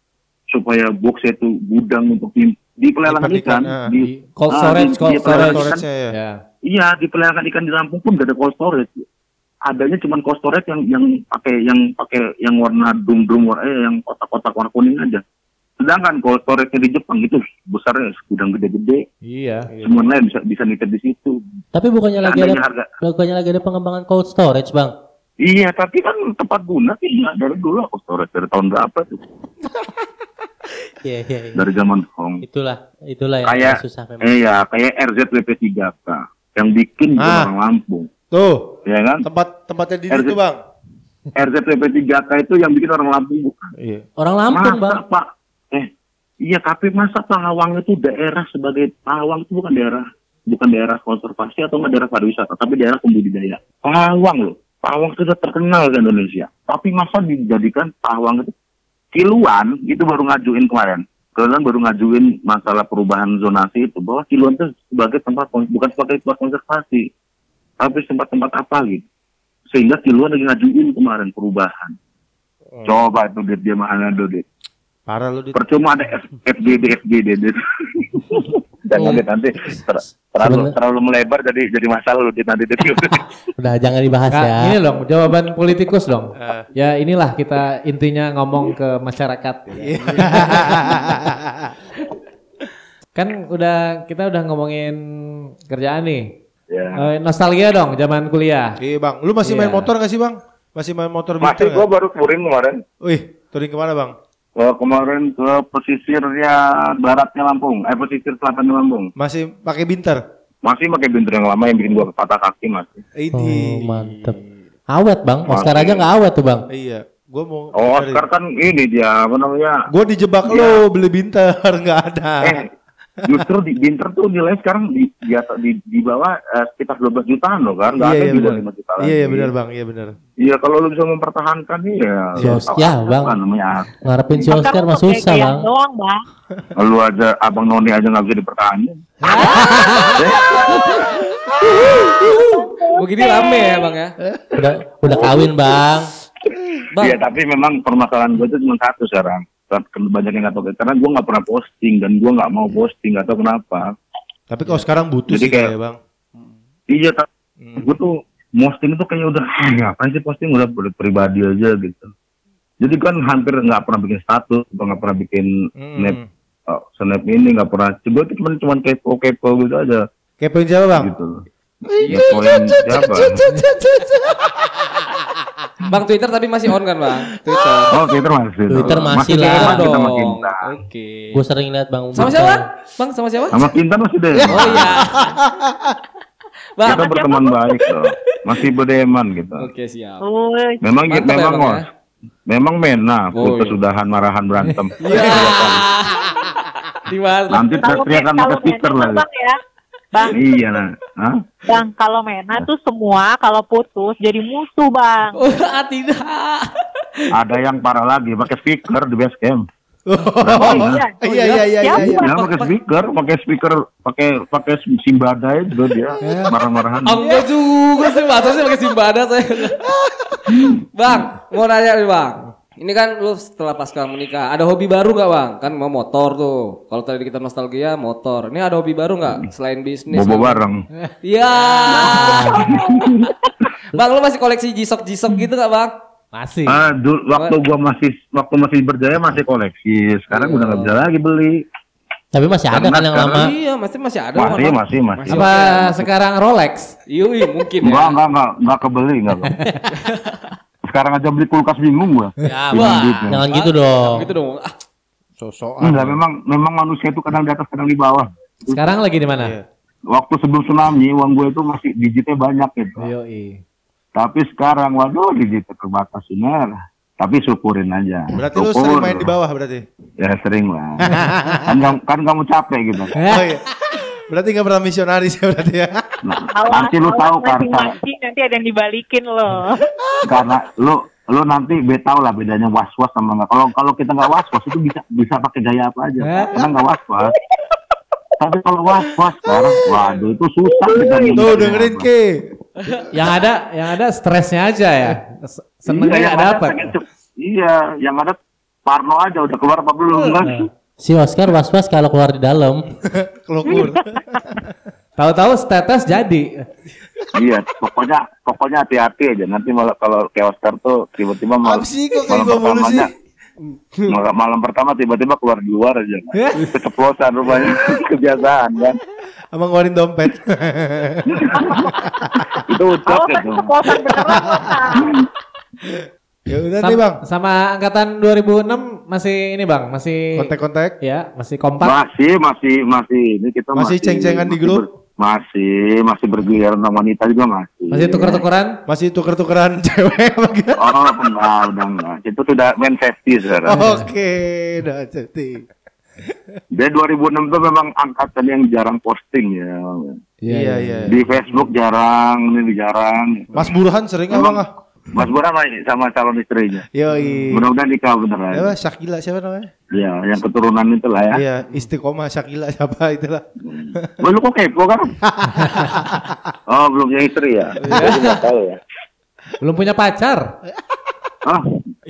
supaya box itu gudang untuk di pelelangan ikan. ikan, ah. di, cold ah, storage, di- cold di pelelangan storage. ya. Ya. Iya, di pelelangan ikan di Lampung pun gak ada cold storage. Adanya cuma cold storage yang yang pakai yang pakai yang warna dum-dum warna eh yang kotak-kotak warna kuning aja. Sedangkan cold storage di Jepang itu besarnya gudang gede-gede, Iya. semua lain bisa bisa nitip di situ. Tapi bukannya lagi ada Seandainya harga bukannya lagi ada pengembangan cold storage bang? Iya, tapi kan tempat guna sih dari dulu cold storage dari tahun berapa tuh? Iya iya. iya. Dari zaman Hong. Itulah itulah yang Kayak susah memang. eh ya, kayak RZWP 3K yang bikin Ah. orang Lampung, Tuh, ya kan? tempat tempatnya di RZ. situ, Bang. RZWP 3K itu yang bikin orang Lampung bukan. Iya. Orang Lampung masa, bang. Pak? Eh, iya tapi masa Pahawang itu daerah sebagai Pahawang itu bukan daerah bukan daerah konservasi atau nggak daerah pariwisata, tapi daerah pembudidaya. Pahawang loh, Pahawang sudah terkenal di Indonesia. Tapi masa dijadikan Pahawang itu Kiluan itu baru ngajuin kemarin ke kalian baru ngajuin masalah perubahan zonasi itu bahwa Kiluan itu sebagai tempat bukan sebagai tempat konservasi, tapi tempat-tempat apa gitu. Sehingga Kiluan lagi ngajuin kemarin perubahan. Coba itu dia dia mana Dit. Parah lu dit. Percuma ada F- FGD FGD. Jangan Dit, nanti ter- terlalu terlalu melebar jadi jadi masalah lu nanti. Udah jangan dibahas Kak, ya. ini dong jawaban politikus dong. Eh. Ya inilah kita intinya ngomong ke masyarakat. Iya. kan udah kita udah ngomongin kerjaan nih. ya. Eh, nostalgia dong zaman kuliah. Iya bang, lu masih Iya. main motor gak sih bang? Masih main motor Masih gua baru touring kemarin. Wih, touring ke mana bang? Ke kemarin ke pesisirnya baratnya Lampung, eh pesisir selatan Lampung. Masih pakai binter? Masih pakai binter yang lama yang bikin gua patah kaki masih. Ini. Oh, mantep. Awet bang, Oscar aja nggak awet tuh bang. Iya, gua mau. Oh, Oscar kan ini dia apa namanya? Gue dijebak Iya. lo beli binter nggak ada. Eh, justru di binter tuh nilai sekarang di di, di, di bawah eh, sekitar 12 jutaan loh kan? Nggak iya ada iya di bawah benar. 5 juta Iya iya lagi. benar bang, iya benar. Iya kalau lu bisa mempertahankan nih ya. Ya, Bang. kan namanya. Ngarepin si Oscar mah susah bang. doang bang. Lu aja abang Noni aja nggak bisa dipertahankan. Begini rame ya bang ya. Udah udah kawin bang. Bang, Iya tapi memang permasalahan gue itu cuma satu sekarang. Kan Banyak yang nggak tahu karena gue nggak pernah posting dan gue nggak mau posting nggak tahu kenapa. Tapi kalau sekarang butuh Jadi sih kayak- kayak bang. Iya tapi gue tuh posting itu kayak udah ah, ngapain sih posting udah pri- pribadi aja gitu. Jadi kan hampir nggak pernah bikin status, nggak pernah bikin snap, Hmm. oh, snap ini nggak pernah. Gue tuh cuma cuma kepo kepo gitu aja Kepoin siapa bang? gitu. Ngepoin siapa? bang Twitter tapi masih on kan bang? Twitter. Oh Twitter masih. Twitter masih Masih lah. Twitter sama dong. Oke. Gue sering lihat bang. Sama siapa? Bang sama siapa? Sama Kinta masih deh. Oh iya. bang. Kita berteman baik loh. Masih berdeman gitu. Oke siap. Woi, Memang Mantap ya, memang Bang, Mas. ya? Memang mena, Oh, putus iya. sudahan marahan berantem. Iya. Nanti teriakan pakai speaker Mena lagi. bang ya, bang, Iya nah. Hah? bang kalau Mena tuh semua kalau putus jadi musuh bang. Oh ah, tidak. Ada yang parah lagi pakai speaker di base camp. Oh iya, Iya iya iya iya. iya. Ya pakai speaker, pakai speaker, pakai pakai simbada itu dia marah-marahan. Oh, enggak juga sih, masa sih pakai simbada saya. bang, mau nanya nih bang. Ini kan lu setelah pasca menikah, ada hobi baru nggak bang? Kan mau motor tuh. Kalau tadi kita nostalgia motor. Ini ada hobi baru nggak selain bisnis? Bobo bareng. Iya. bang, lu masih koleksi jisok jisok gitu nggak bang? Masih. Ah, dulu waktu gua masih waktu masih berjaya masih koleksi. Sekarang udah nggak bisa lagi beli. Tapi masih ada kan yang lama. Iya, masih masih ada. Masih, masih, masih. Apa sekarang Rolex? Yui, mungkin ya. Enggak, enggak, enggak, enggak kebeli, enggak. Sekarang aja beli kulkas bingung gua. Ya, duitnya. Jangan gitu dong. Gitu dong. Ah, Sosokan. Enggak, memang memang manusia itu kadang di atas, kadang di bawah. Sekarang lagi di mana? Iya. Waktu sebelum tsunami, uang gue itu masih digitnya banyak gitu. Yoi. Tapi sekarang, waduh, digitnya terbatas benar. Tapi syukurin aja. Berarti lu Syukur. sering main di bawah berarti? Ya sering lah. kan, kamu- kan kamu capek gitu. Oh iya. Berarti nggak pernah misionaris ya berarti ya? Nah, Awas, nanti lu tahu kan, nanti ada yang dibalikin loh. karena lu lu nanti be tahu lah bedanya was was sama enggak. Kalau kalau kita nggak was was itu bisa bisa pakai gaya apa aja. Karena nggak was was. Tapi kalau was was sekarang, waduh itu susah kita. Tuh dengerin apa. Ki. Yang ada, yang ada stresnya aja ya. Senengnya Iya, nggak ada cep- Iya, yang ada Parno aja udah keluar apa belum kan? Si Oscar was-was kalau keluar di dalam. Kelukur. Tahu-tahu status jadi. iya, pokoknya pokoknya hati-hati aja. Nanti malah kalau kayak Oscar tuh tiba-tiba malam, Apa sih kok malam pertamanya malam, malam pertama tiba-tiba keluar di luar aja. Keceplosan rupanya kebiasaan kan. Sama ngeluarin dompet. Itu ucap keceplosan beneran. Ya udah nih bang. Sama angkatan 2006 masih ini bang, masih Kontak-kontak. ya, masih kompak. Masih, masih, masih. Ini kita Masih masih, ceng-cengan di masih grup? ber- masih, masih bergiliran sama wanita juga masih. Masih tuker-tukeran. Masih tuker-tukeran cewek apa gitu? Oh, enggak, udah enggak. Itu sudah main safety sekarang. Oke, udah jadi. Dia 2006 tuh memang angkatan yang jarang posting ya. Iya iya. Di Facebook jarang, ini jarang. Mas Burhan sering abang ah? Mas Bora main sama calon istrinya. Yoi. Mudah-mudahan nikah beneran. Ya Syakila siapa namanya? Ya, yang keturunan itulah ya. Iya, istiqomah Syakila siapa itulah. Oh, lu kok kepo kan? oh, belum punya istri ya? Jadi nggak tahu ya. Belum punya pacar. Ah,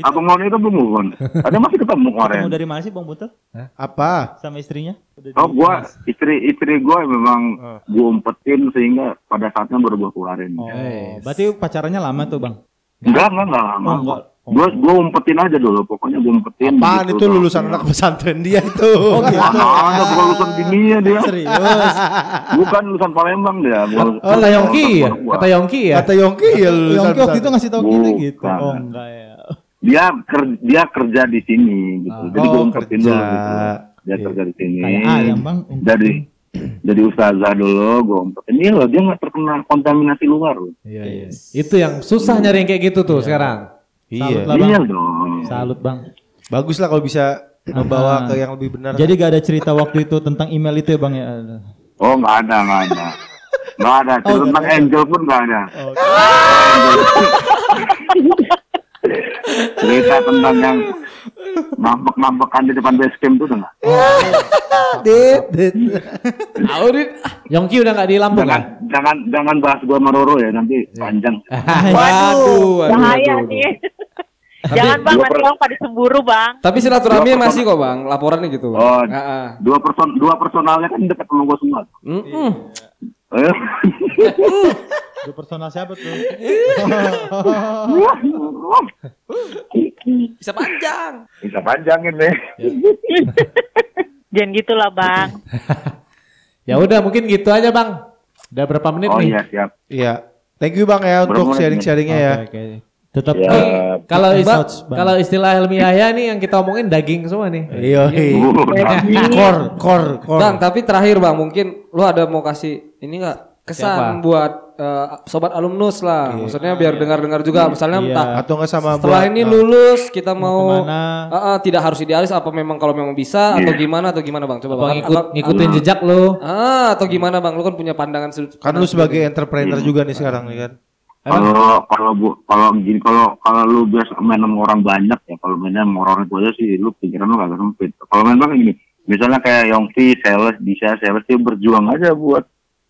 abang mau itu belum move on. Ada masih ketemu kemarin. Ketemu dari mana sih Bang Buntel? Apa? Sama istrinya? Udah Oh, gua istri istri gua memang gua umpetin sehingga pada saatnya baru gua keluarin. Oh, berarti pacarannya lama tuh Bang? Enggak, enggak, enggak lama. Oh, enggak. Gua gua umpetin aja dulu, pokoknya gua umpetin. Apaan gitu. itu lulusan anak pesantren dia itu? Oh gitu. Ah, ada bukan lulusan dunia dia. Serius. Bukan lulusan Palembang dia. Bukan Oh, kata Yongki ya? Kata Yongki ya? Kata Yongki ya lulusan Yongki waktu itu ngasih tau kita gitu. Oh enggak ya. dia ker- dia kerja di sini gitu. Jadi gua Oh, umpetin dulu gitu. Dia kerja di sini. Kayak ayam Bang. Dari jadi ustazah dulu gua umpetin. Ini loh dia nggak terkena kontaminasi luar loh. Iya, iya. Itu yang susah nyari yang kayak gitu tuh sekarang. Iya. Salut lah, Bang. Iya dong. Salut Bang. Bagus lah kalau bisa membawa ke yang lebih benar. Jadi gak ada cerita waktu itu tentang email itu ya Bang ya? Oh nggak ada nggak ada. Nggak ada. Oh, Cerita tentang angel pun nggak ada. Cerita tentang yang ngambek-ngambekan di depan base camp itu udah nggak? Dit, dit. Tahu Dit. Yongki udah nggak di Lampung Jangan kan? jangan jangan bahas gua sama Roro ya nanti panjang. Waduh, waduh, Bahaya waduh. nih. Jangan bang, nanti orang pada cemburu bang. Tapi silaturahmi masih kok bang, laporannya gitu. Bang. Oh. Heeh. Dua person dua personalnya kan dekat sama gua semua. Eh. Itu personal siapa tuh? Bisa panjang. Bisa panjangin deh. Jangan gitulah bang. Ya udah mungkin gitu aja bang. Udah berapa menit Oh nih? iya siap. Iya. Thank you Bang ya untuk sharing-sharingnya ya. Oke, oke. Tetap Ya. Nih, kalau Keep in is- touch, Bang. kalau istilah ilmiahnya nih yang kita omongin daging semua nih. Iya. Udah. Kor, kor, kor. Bang, tapi terakhir bang, mungkin lu ada mau kasih ini nggak kesan Siapa? buat eh, sobat alumnus lah. Maksudnya biar dengar-dengar juga. Misalnya Iya. entah Atau enggak sama setelah buat- ini ah. lulus kita mau, ke mana? Ah, ah, tidak harus idealis apa memang kalau memang bisa atau gimana atau gimana bang? Coba bang. ngikut, Apa- ngikutin jejak lu? Ah, atau gimana bang? Lu kan punya pandangan sudut. Kan lu sebagai entrepreneur juga nih sekarang nih kan. Kalau kalau bu kalau gini kalau kalau lu biasa main sama orang banyak ya kalau mainnya sama orang itu aja sih lu pikiran lu agak sempit. Kalau main bang gini, misalnya kayak Yongki, sales, bisa sales dia berjuang aja buat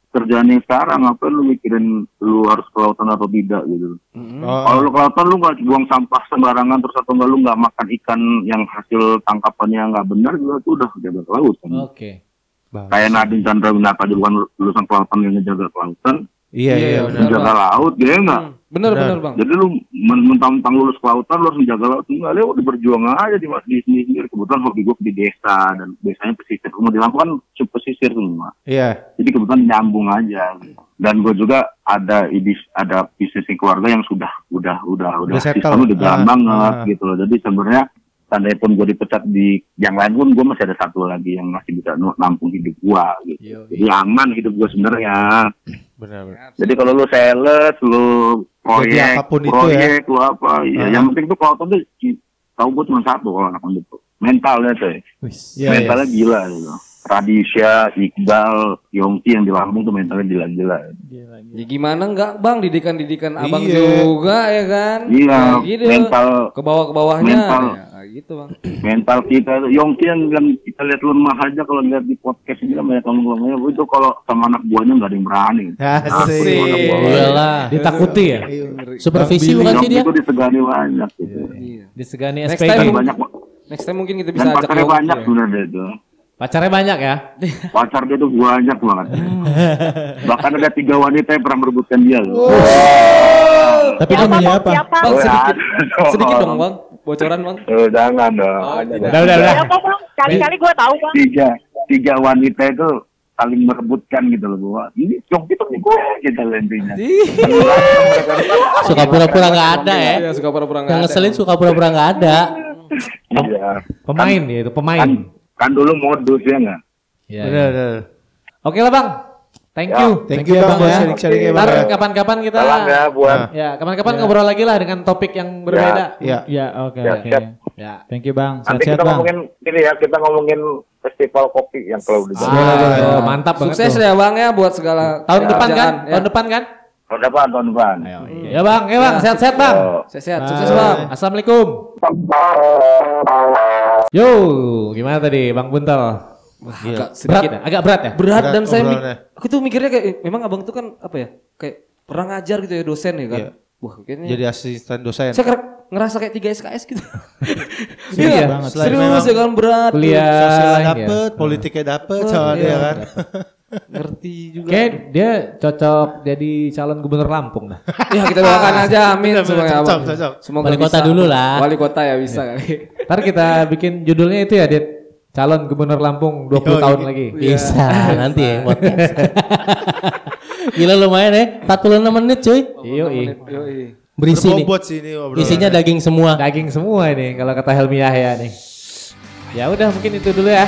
kerjaan yang sekarang apa lu mikirin lu harus ke lautan atau tidak gitu. Oh, Kalau lu ke lautan lu nggak buang sampah sembarangan terus atau enggak lu nggak makan ikan yang hasil tangkapannya nggak benar juga itu udah jaga kelautan. Oke. Kayak Nadine Chandra Winata juga kan lulusan kelautan yang ngejaga kelautan, iya iya. benar, menjaga Bang. laut dia enggak. Hmm, Bener Benar. bener bang. Jadi lu men- mentang-mentang lulus kelautan lu harus menjaga laut enggak lu udah berjuang aja di di sini sendiri. Kebetulan hobi gue di desa dan desanya pesisir. Rumah di Lampung kan cukup pesisir semua. Iya. Jadi kebetulan nyambung aja. Dan gue juga ada ibis ada bisnis keluarga yang sudah udah udah udah Udah settle. sistem udah jalan Ah, banget ah. gitu loh. Jadi sebenarnya tandai pun gue dipecat di yang lain pun gue masih ada satu lagi yang masih bisa nampung hidup gue gitu. Jadi aman hidup gue sebenarnya. Benar benar. Jadi kalau lu sales, lu proyek, apa pun itu proyek, lu apa, ya, Ah. yang penting tuh kalau tuh tahu gue cuma satu kalau anak itu mentalnya tuh, Wis. Iya, mentalnya gila gitu. Radisha, Iqbal, Yongki yang di Lampung tuh mentalnya gila-gila. Gila, gila. Ya gimana enggak bang didikan-didikan abang Iya. juga ya kan? Iya, Kayak gitu. mental Ke bawah ke bawahnya. Mental. Ya, gitu bang. mental kita. Yongki yang, yang kita lihat lemah aja kalau lihat di podcast ini kan banyak orang ngomongnya itu kalau sama anak buahnya nggak ada yang berani. Asik. Iyalah. Ditakuti ya? Supervisi bukan sih dia? itu disegani banyak gitu. Iya. Disegani Next time- Dan banyak Next time mungkin kita bisa dan ajak Yongki banyak ya. sebenarnya itu. Pacarnya banyak ya? Pacar dia tuh banyak banget. Bahkan ada tiga wanita yang pernah merebutkan dia loh. Tapi Siapa namanya apa? Siapa? Bang Oh, sedikit, sedikit dong. bang, bocoran bang. Oh, jangan dong. Udah, udah, udah. Siapa bang? Kali-kali gue tahu bang. Tiga, tiga wanita itu saling merebutkan gitu loh bahwa ini dong itu nih gue gitu loh intinya. Suka pura-pura nggak ada ya. Iya suka pura-pura nggak ada. ngeselin suka pura-pura nggak ada. Iya. Pemain ya itu Kan, pemain. Kan dulu modus ya nggak? Iya. Benar benar. Oke lah bang. Thank Ya. you. Thank you Bang buat ya. sharing-sharingnya Ntar Bang. ya. kapan-kapan kita Salam ya buat ya kapan-kapan ngobrol lagi lah dengan topik yang berbeda. Iya. Ya, oke, Ya, oke. Ya. Thank you, Bang. nanti Sehat-sehat, kita Bang. ngomongin ini ya kita ngomongin festival kopi yang kalau udah jadi. Ah, mantap banget Sukses tuh. ya bang ya buat segala Tahun depan kan? ya. Tahun depan kan? Tahun depan tahun depan. Ya bang, ya bang, sehat-sehat bang. Sehat-sehat, sukses bang. Assalamualaikum. Yo, gimana tadi Bang Buntel? Agak Berat sedikit ya? Agak berat ya? berat Berat dan saya aku tuh mikirnya kayak memang abang tuh kan apa ya kayak pernah ngajar gitu ya dosen ya kan Iya. wah kayaknya Jadi asisten dosen. saya ker- ngerasa kayak 3 SKS gitu Serius Iya, banget. Selain serius memang ya kan berat Kuliah Sosial ya. dapet, politiknya dapet, Oh, soalnya iya. kan. ngerti juga Kayak dia cocok jadi calon gubernur Lampung dah. ya kita doakan aja amin Bener, bener, semoga cocok, cocok. semoga Wali kota bisa. dulu lah. wali kota ya bisa kali Ntar kita bikin judulnya itu ya, Dit. Calon gubernur Lampung 20 Yoi. tahun lagi. Bisa nanti ya podcast. Gila lumayan ya, 46 menit cuy. Iya, iya. Berisi nih. Sih ini. Isinya daging semua. Daging semua ini kalau kata Helmi Yahya nih. Ya udah mungkin itu dulu ya.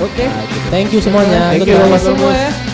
Oke Thank you semuanya. Thank you Goodbye. semua ya.